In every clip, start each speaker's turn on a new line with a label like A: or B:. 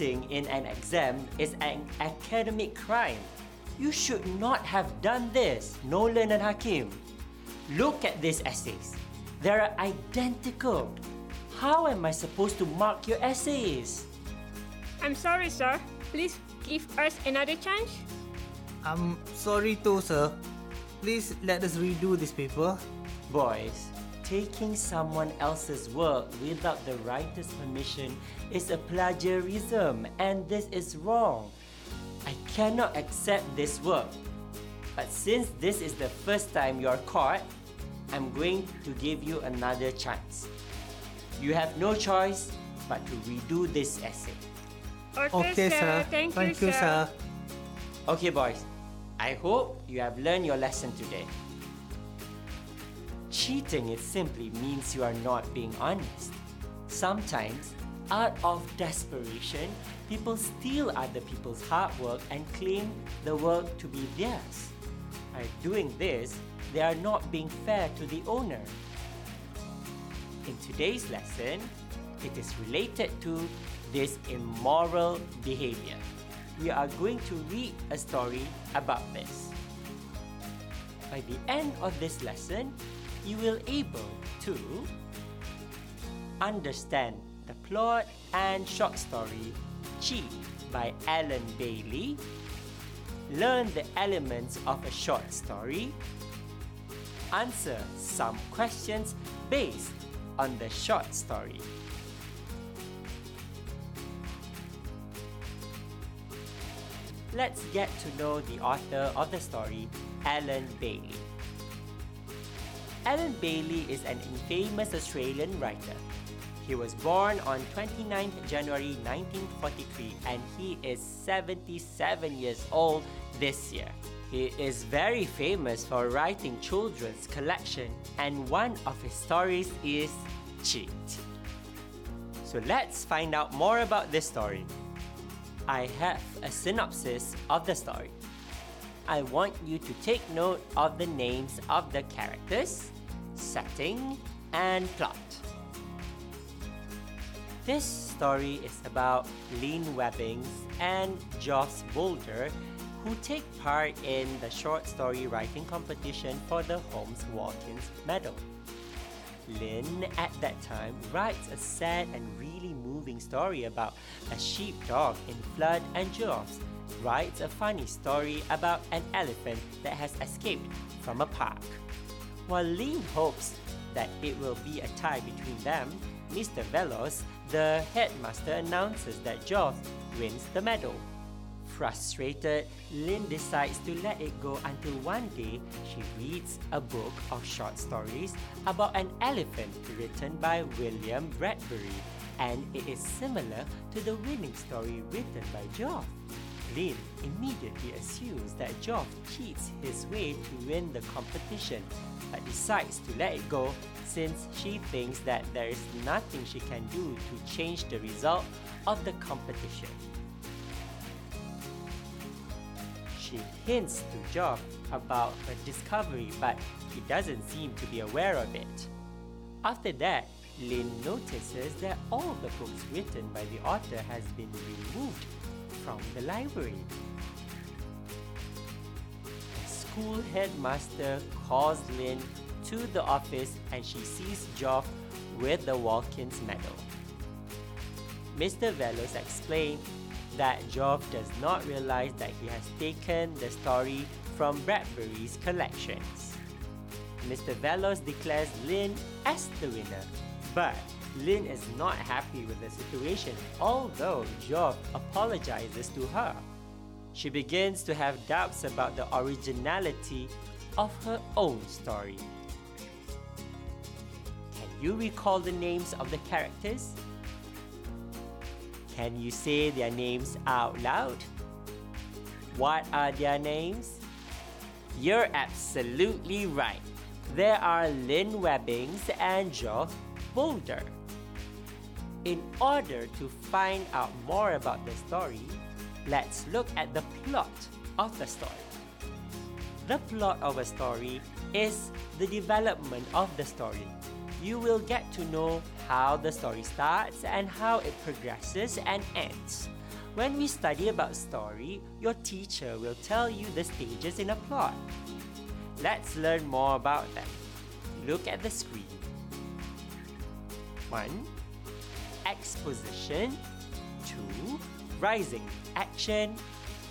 A: cheating in an exam is an academic crime. You should not have done this, Nolan and Hakim. Look at these essays. They're identical. How am I supposed to mark your essays?
B: I'm sorry, sir. Please give us another chance.
C: I'm sorry too, sir. Please let us redo this paper.
A: Boys, taking someone else's work without the writer's permission is a plagiarism and this is wrong. I cannot accept this work. But since this is the first time you're caught, I'm going to give you another chance. You have no choice but to redo this essay.
B: Okay, sir. Thank, you, sir.
A: Okay, boys. I hope you have learned your lesson today. Cheating it simply means you are not being honest. Sometimes, out of desperation, people steal other people's hard work and claim the work to be theirs. By doing this, they are not being fair to the owner. In today's lesson, it is related to this immoral behavior. We are going to read a story about this. By the end of this lesson, you will able to understand the plot and short story Cheat by Allen Baillie, learn the elements of a short story, answer some questions based on the short story. Let's get to know the author of the story, Allen Baillie. Allen Baillie is an infamous Australian writer. He was born on 29th January 1943 and he is 77 years old this year. He is very famous for writing children's collection and one of his stories is Cheat. So let's find out more about this story. I have a synopsis of the story. I want you to take note of the names of the characters, setting, and plot. This story is about Lynn Webbings and Joss Boulder who take part in the short story writing competition for the Holmes Watkins Medal. Lynn, at that time, writes a sad and really moving story about a sheepdog in flood, and Joss writes a funny story about an elephant that has escaped from a park. While Lynn hopes that it will be a tie between them, Mr. Velos, the headmaster, announces that Joss wins the medal. Frustrated, Lynn decides to let it go until one day she reads a book of short stories about an elephant written by William Bradbury, and it is similar to the winning story written by Joff. Lynn immediately assumes that Joff cheats his way to win the competition, but decides to let it go since she thinks that there is nothing she can do to change the result of the competition. She hints to Joff about her discovery, but he doesn't seem to be aware of it. After that, Lynn notices that all the books written by the author has been removed from the library. The school headmaster calls Lynn to the office and she sees Joff with the Watkins medal. Mr. Velos explained that Joff does not realize that he has taken the story from Bradbury's collections. Mr. Velos declares Lynn as the winner, but Lynn is not happy with the situation, although Joff apologizes to her. She begins to have doubts about the originality of her own story. Can you recall the names of the characters? Can you say their names out loud? What are their names? You're absolutely right. There are Lynn Webbings and Joff Boulder. In order to find out more about the story, let's look at the plot of the story. The plot of a story is the development of the story. You will get to know how the story starts and how it progresses and ends. When we study about story, your teacher will tell you the stages in a plot. Let's learn more about them. Look at the screen. 1. Exposition 2. Rising action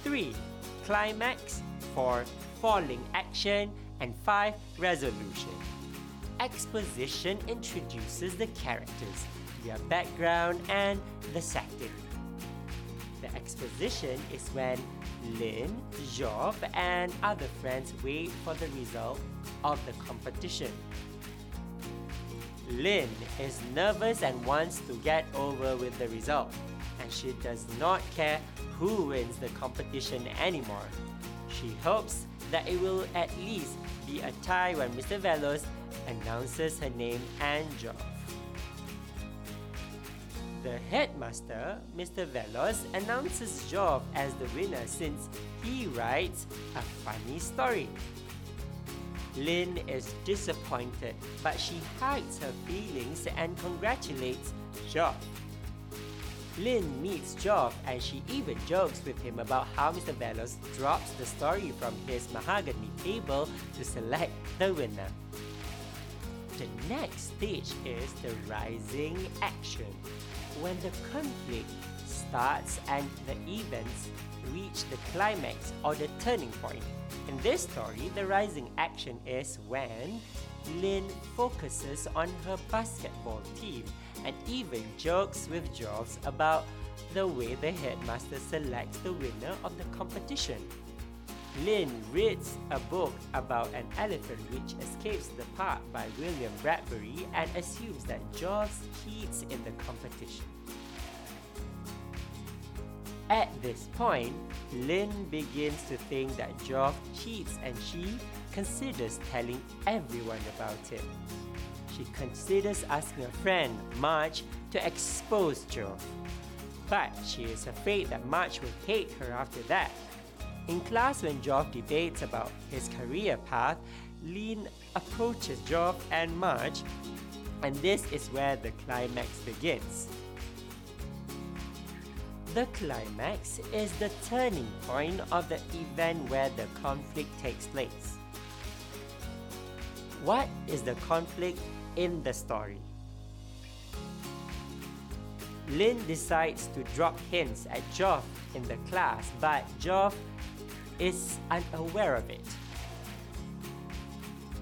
A: 3. Climax 4. Falling action and 5. Resolution Exposition introduces the characters, their background and the setting. The exposition is when Lynn, Job, and other friends wait for the result of the competition. Lynn is nervous and wants to get over with the result, and she does not care who wins the competition anymore. She hopes that it will at least be a tie when Mr. Velos announces her name and job. The headmaster, Mr. Velos, announces Job as the winner since he writes a funny story. Lynn is disappointed, but she hides her feelings and congratulates Job. Lynn meets Job and she even jokes with him about how Mr. Velos drops the story from his mahogany table to select the winner. The next stage is the rising action when the conflict and the events reach the climax or the turning point. In this story, the rising action is when Lynn focuses on her basketball team and even jokes with Jobs about the way the headmaster selects the winner of the competition. Lynn reads a book about an elephant which escapes the park by William Bradbury and assumes that Jaws cheats in the competition. At this point, Lynn begins to think that Geoff cheats and she considers telling everyone about it. She considers asking a friend, Marge, to expose Geoff. But she is afraid that Marge will hate her after that in class, when Geoff debates about his career path, Lynn approaches Geoff and Marge, and this is where the climax begins. The climax is the turning point of the event where the conflict takes place. What is the conflict in the story? Lynn decides to drop hints at Geoff in the class, but Geoff is unaware of it.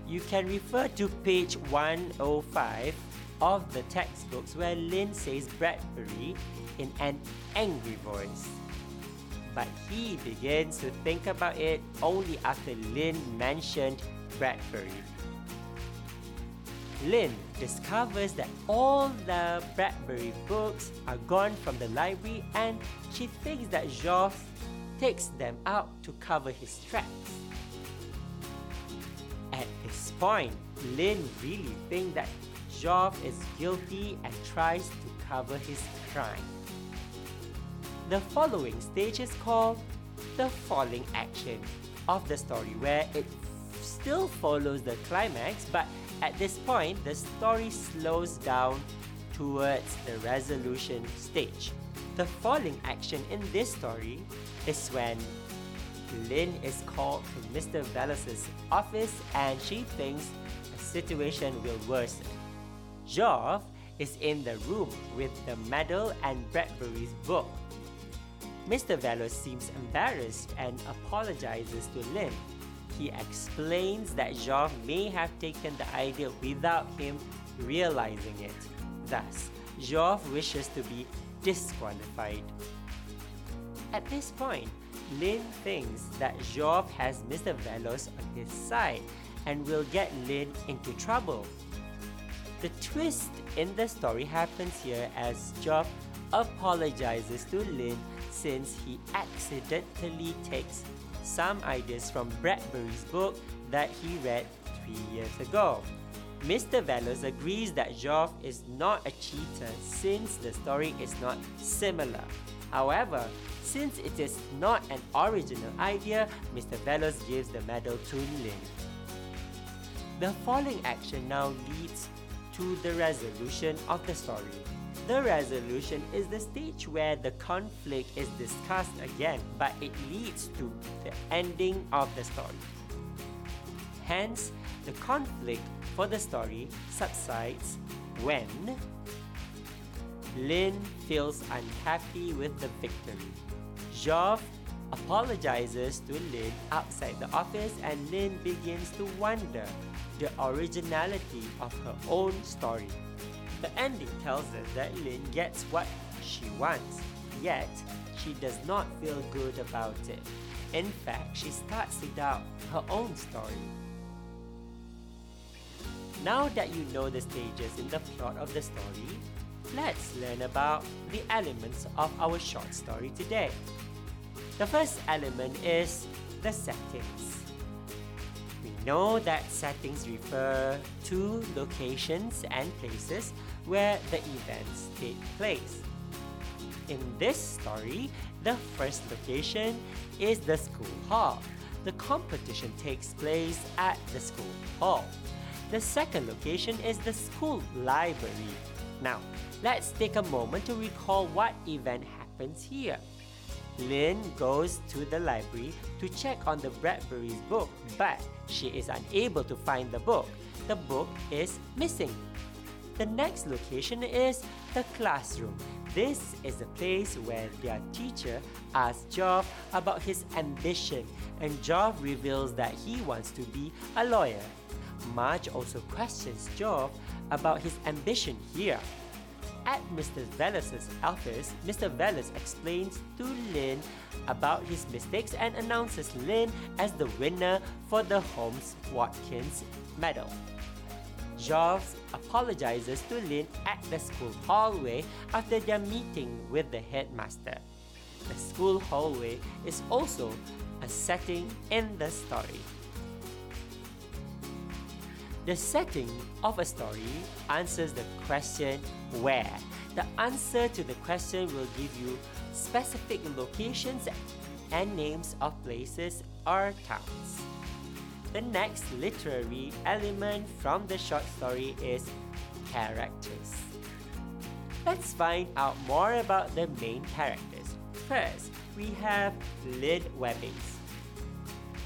A: You can refer to page 105 of the textbooks where Lynn says Bradbury in an angry voice. But he begins to think about it only after Lynn mentioned Bradbury. Lynn discovers that all the Bradbury books are gone from the library and she thinks that Geoff takes them out to cover his tracks. At this point, Lynn really thinks that Geoff is guilty and tries to cover his crime. The following stage is called the falling action of the story, where it still follows the climax, but at this point, the story slows down towards the resolution stage. The falling action in this story is when Lynn is called to Mr. Velos's office and she thinks the situation will worsen. Geoff is in the room with the medal and Bradbury's book. Mr. Velos seems embarrassed and apologizes to Lynn. He explains that Geoff may have taken the idea without him realizing it. Thus, Geoff wishes to be disqualified. At this point, Lynn thinks that Geoff has Mr. Velos on his side and will get Lynn into trouble. The twist in the story happens here as Geoff apologizes to Lynn since he accidentally takes some ideas from Bradbury's book that he read three years ago. Mr. Velos agrees that Geoff is not a cheater since the story is not similar. However, since it is not an original idea, Mr. Velos gives the medal to Lynn. The following action now leads to the resolution of the story. The resolution is the stage where the conflict is discussed again, but it leads to the ending of the story. Hence, the conflict for the story subsides when Lynn feels unhappy with the victory. Geoff apologizes to Lynn outside the office and Lynn begins to wonder the originality of her own story. The ending tells us that Lynn gets what she wants, yet she does not feel good about it. In fact, she starts to doubt her own story. Now that you know the stages in the plot of the story, let's learn about the elements of our short story today. The first element is the settings. We know that settings refer to locations and places where the events take place. In this story, the first location is the school hall. The competition takes place at the school hall. The second location is the school library. Now, let's take a moment to recall what event happens here. Lynn goes to the library to check on the Bradbury's book, but she is unable to find the book. The book is missing. The next location is the classroom. This is the place where their teacher asks Geoff about his ambition, and Geoff reveals that he wants to be a lawyer. Marge also questions Geoff about his ambition here. At Mr. Velos's office, Mr. Velos explains to Lynn about his mistakes and announces Lynn as the winner for the Holmes Watkins medal. Geoff apologizes to Lynn at the school hallway after their meeting with the headmaster. The school hallway is also a setting in the story. The setting of a story answers the question where. The answer to the question will give you specific locations and names of places or towns. The next literary element from the short story is characters. Let's find out more about the main characters. First, we have Lynn Webbings.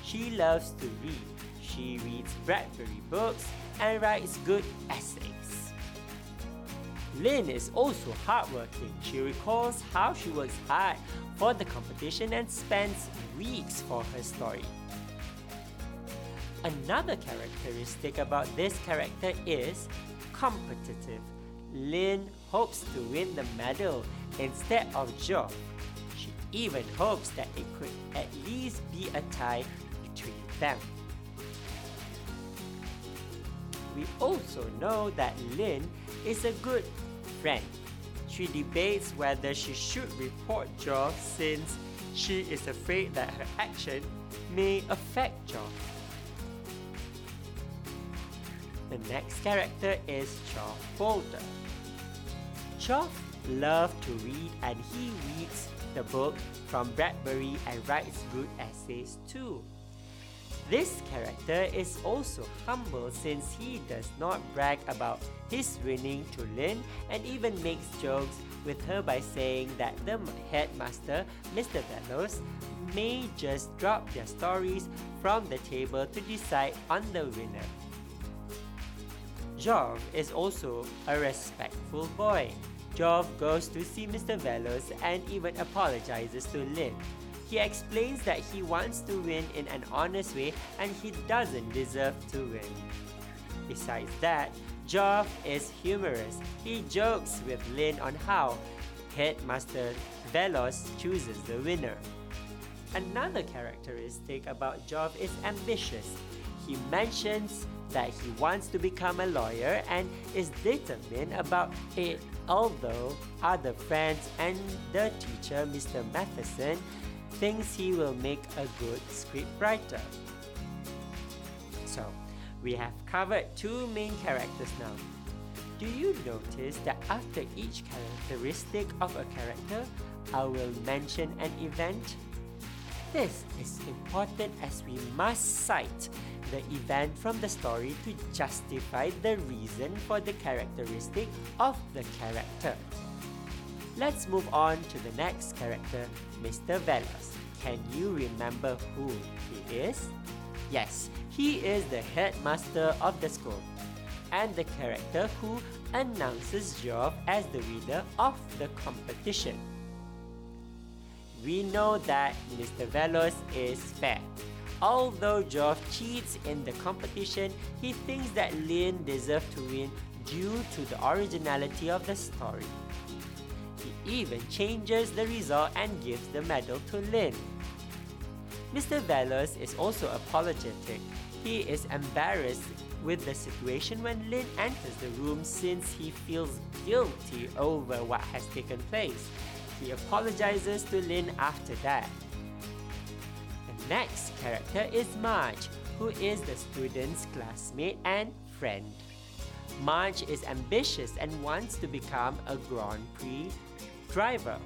A: She loves to read. She reads Bradbury books and writes good essays. Lynn is also hardworking. She recalls how she works hard for the competition and spends weeks for her story. Another characteristic about this character is competitive. Lynn hopes to win the medal instead of Geoff. She even hopes that it could at least be a tie between them. We also know that Lynn is a good friend. She debates whether she should report Geoff since she is afraid that her action may affect Geoff. The next character is Geoff Boulder. Geoff loves to read and he reads the book from Bradbury and writes good essays too. This character is also humble since he does not brag about his winning to Lynn and even makes jokes with her by saying that the headmaster, Mr. Velos, may just drop their stories from the table to decide on the winner. Geoff is also a respectful boy. Geoff goes to see Mr. Velos and even apologizes to Lynn. He explains that he wants to win in an honest way and he doesn't deserve to win. Besides that, Geoff is humorous. He jokes with Lynn on how Headmaster Velos chooses the winner. Another characteristic about Geoff is ambitious. He mentions that he wants to become a lawyer and is determined about it, although other friends and the teacher, Mr. Matheson, thinks he will make a good scriptwriter. So, we have covered two main characters now. Do you notice that after each characteristic of a character, I will mention an event? This is important as we must cite the event from the story to justify the reason for the characteristic of the character. Let's move on to the next character, Mr. Velos. Can you remember who he is? Yes, he is the headmaster of the school and the character who announces Geoff as the winner of the competition. We know that Mr. Velos is fair. Although Geoff cheats in the competition, he thinks that Lynn deserves to win due to the originality of the story. He even changes the result and gives the medal to Lynn. Mr. Velos is also apologetic. He is embarrassed with the situation when Lynn enters the room since he feels guilty over what has taken place. He apologizes to Lynn after that. The next character is Marge, who is the student's classmate and friend. Marge is ambitious and wants to become a Grand Prix driver.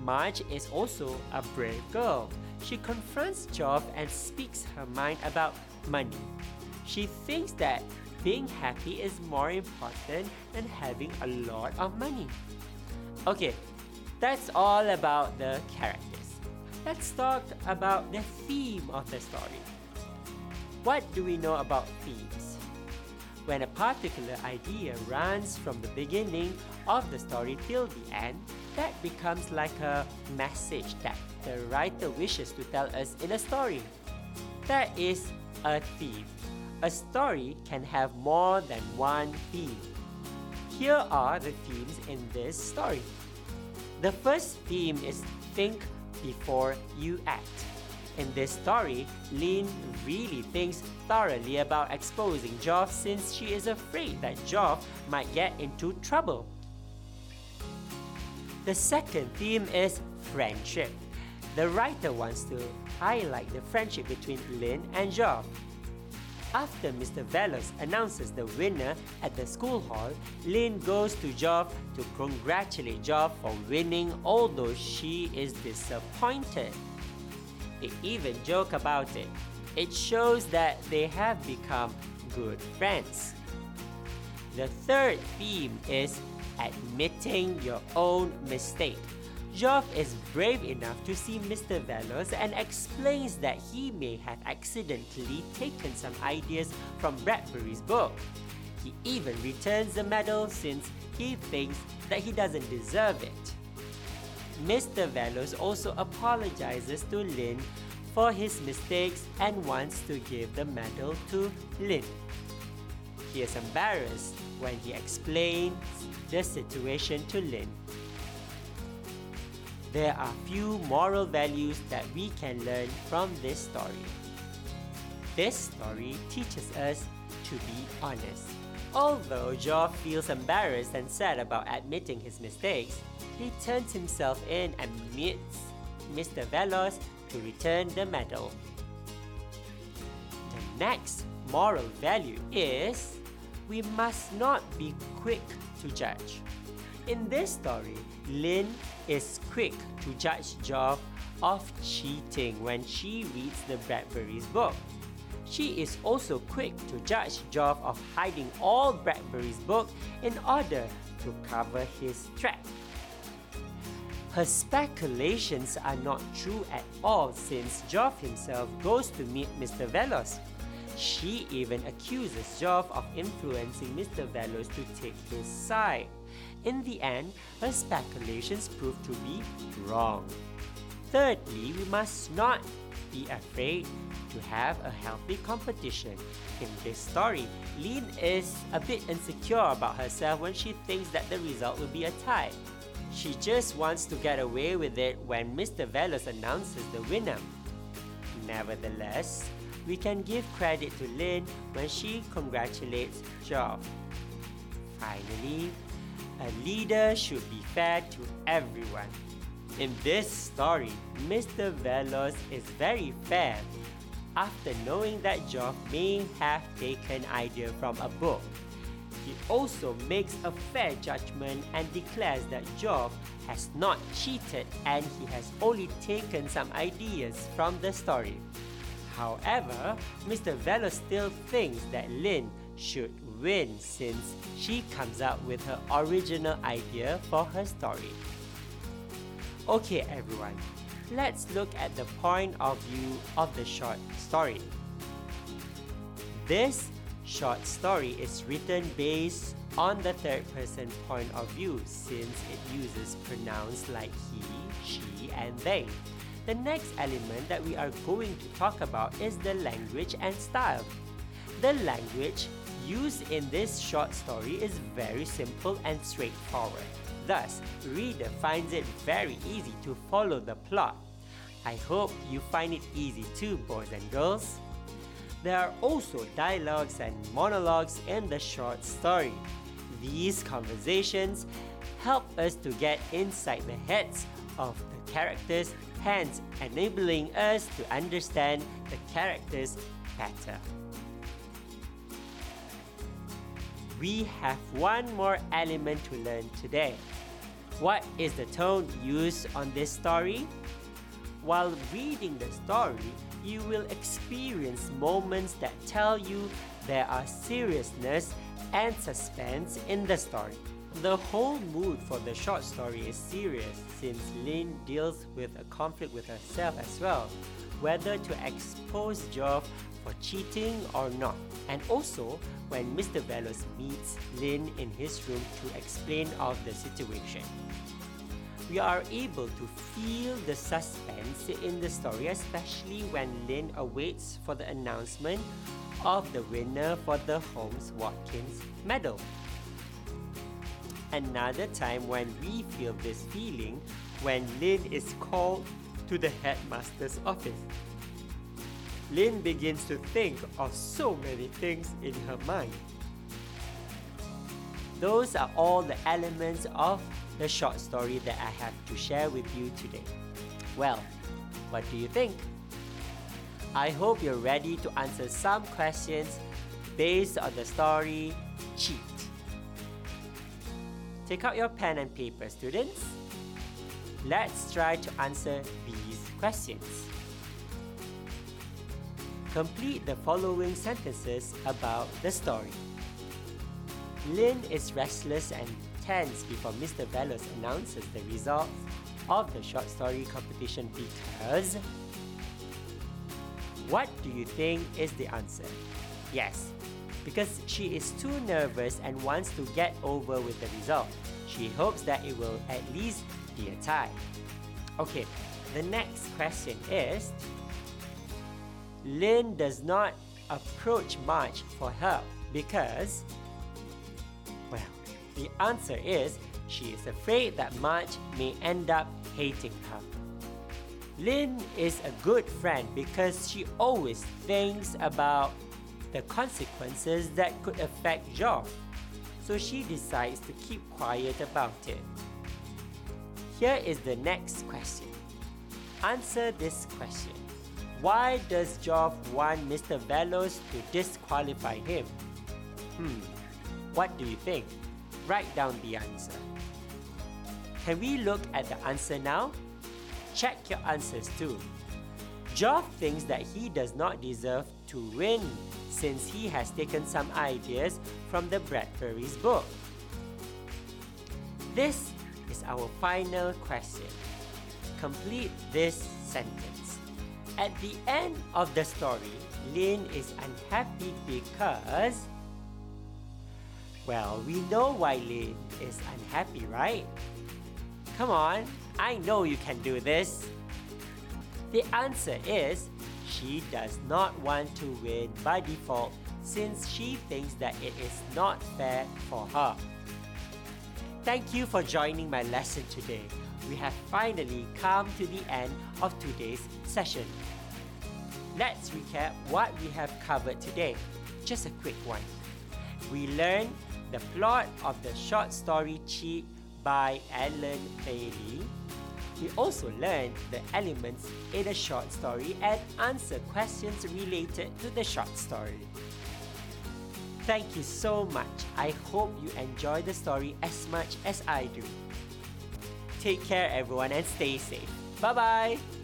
A: Marge is also a brave girl. She confronts Job and speaks her mind about money. She thinks that being happy is more important than having a lot of money. Okay, that's all about the characters. Let's talk about the theme of the story. What do we know about themes? When a particular idea runs from the beginning of the story till the end, that becomes like a message that the writer wishes to tell us in a story. That is a theme. A story can have more than one theme. Here are the themes in this story. The first theme is think before you act. In this story, Lynn really thinks thoroughly about exposing Joff since she is afraid that Joff might get into trouble. The second theme is friendship. The writer wants to highlight the friendship between Lynn and Geoff. After Mr. Velos announces the winner at the school hall, Lynn goes to Geoff to congratulate Geoff for winning, although she is disappointed. They even joke about it. It shows that they have become good friends. The third theme is admitting your own mistake. Geoff is brave enough to see Mr. Velos and explains that he may have accidentally taken some ideas from Bradbury's book. He even returns the medal since he thinks that he doesn't deserve it. Mr. Velos also apologizes to Lynn for his mistakes and wants to give the medal to Lynn. He is embarrassed when he explains the situation to Lynn. there are few moral values that we can learn from this story. This story teaches us to be honest. Although Geoff feels embarrassed and sad about admitting his mistakes, he turns himself in and meets Mr. Velos to return the medal. The next moral value is we must not be quick to judge. In this story, Lynn is quick to judge Geoff of cheating when she reads the Bradbury's book. She is also quick to judge Geoff of hiding all Bradbury's book in order to cover his tracks. Her speculations are not true at all since Geoff himself goes to meet Mr. Velos. She even accuses Geoff of influencing Mr. Velos to take his side. In the end, her speculations prove to be wrong. Thirdly, we must not be afraid to have a healthy competition. In this story, Lynn is a bit insecure about herself when she thinks that the result will be a tie. She just wants to get away with it when Mr. Velos announces the winner. Nevertheless, we can give credit to Lynn when she congratulates Geoff. Finally, a leader should be fair to everyone. In this story, Mr. Velos is very fair after knowing that Geoff may have taken idea from a book. He also makes a fair judgment and declares that Geoff has not cheated and he has only taken some ideas from the story. However, Mr. Velo still thinks that Lynn should win since she comes up with her original idea for her story. Okay, everyone, let's look at the point of view of the short story. This short story is written based on the third person point of view since it uses pronouns like he, she, and they. The next element that we are going to talk about is the language and style. The language used in this short story is very simple and straightforward. Thus, reader finds it very easy to follow the plot. I hope you find it easy too, boys and girls. There are also dialogues and monologues in the short story. These conversations help us to get inside the heads of characters, hence enabling us to understand the characters better. We have one more element to learn today. What is the tone used on this story? While reading the story, you will experience moments that tell you there are seriousness and suspense in the story. The whole mood for the short story is serious since Lynn deals with a conflict with herself as well, whether to expose Geoff for cheating or not. And also, when Mr. Velos meets Lynn in his room to explain of the situation. We are able to feel the suspense in the story, especially when Lynn awaits for the announcement of the winner for the Holmes Watkins medal. Another time when we feel this feeling when Lynn is called to the headmaster's office. Lynn begins to think of so many things in her mind. Those are all the elements of the short story that I have to share with you today. Well, what do you think? I hope you're ready to answer some questions based on the story Cheat. Take out your pen and paper, students. Let's try to answer these questions. Complete the following sentences about the story. Lynn is restless and tense before Mr. Velos announces the results of the short story competition because. What do you think is the answer? Yes, because she is too nervous and wants to get over with the result. She hopes that it will at least be a tie. Okay, the next question is Lynn does not approach Marge for help because, well, the answer is she is afraid that Marge may end up hating her. Lynn is a good friend because she always thinks about the consequences that could affect Geoff, so she decides to keep quiet about it. Here is the next question. Answer this question. Why does Geoff want Mr. Velos to disqualify him? Hmm, what do you think? Write down the answer. Can we look at the answer now? Check your answers too. Geoff thinks that he does not deserve to win since he has taken some ideas from the Bradbury's book. This is our final question. Complete this sentence. At the end of the story, Lynn is unhappy because. Well, we know why Lynn is unhappy, right? Come on, I know you can do this. The answer is she does not want to win by default since she thinks that it is not fair for her. Thank you for joining my lesson today. We have finally come to the end of today's session. Let's recap what we have covered today. Just a quick one. We learned the plot of the short story Cheat by Allen Baillie. We also learned the elements in a short story and answer questions related to the short story. Thank you so much. I hope you enjoy the story as much as I do. Take care, everyone, and stay safe. Bye bye.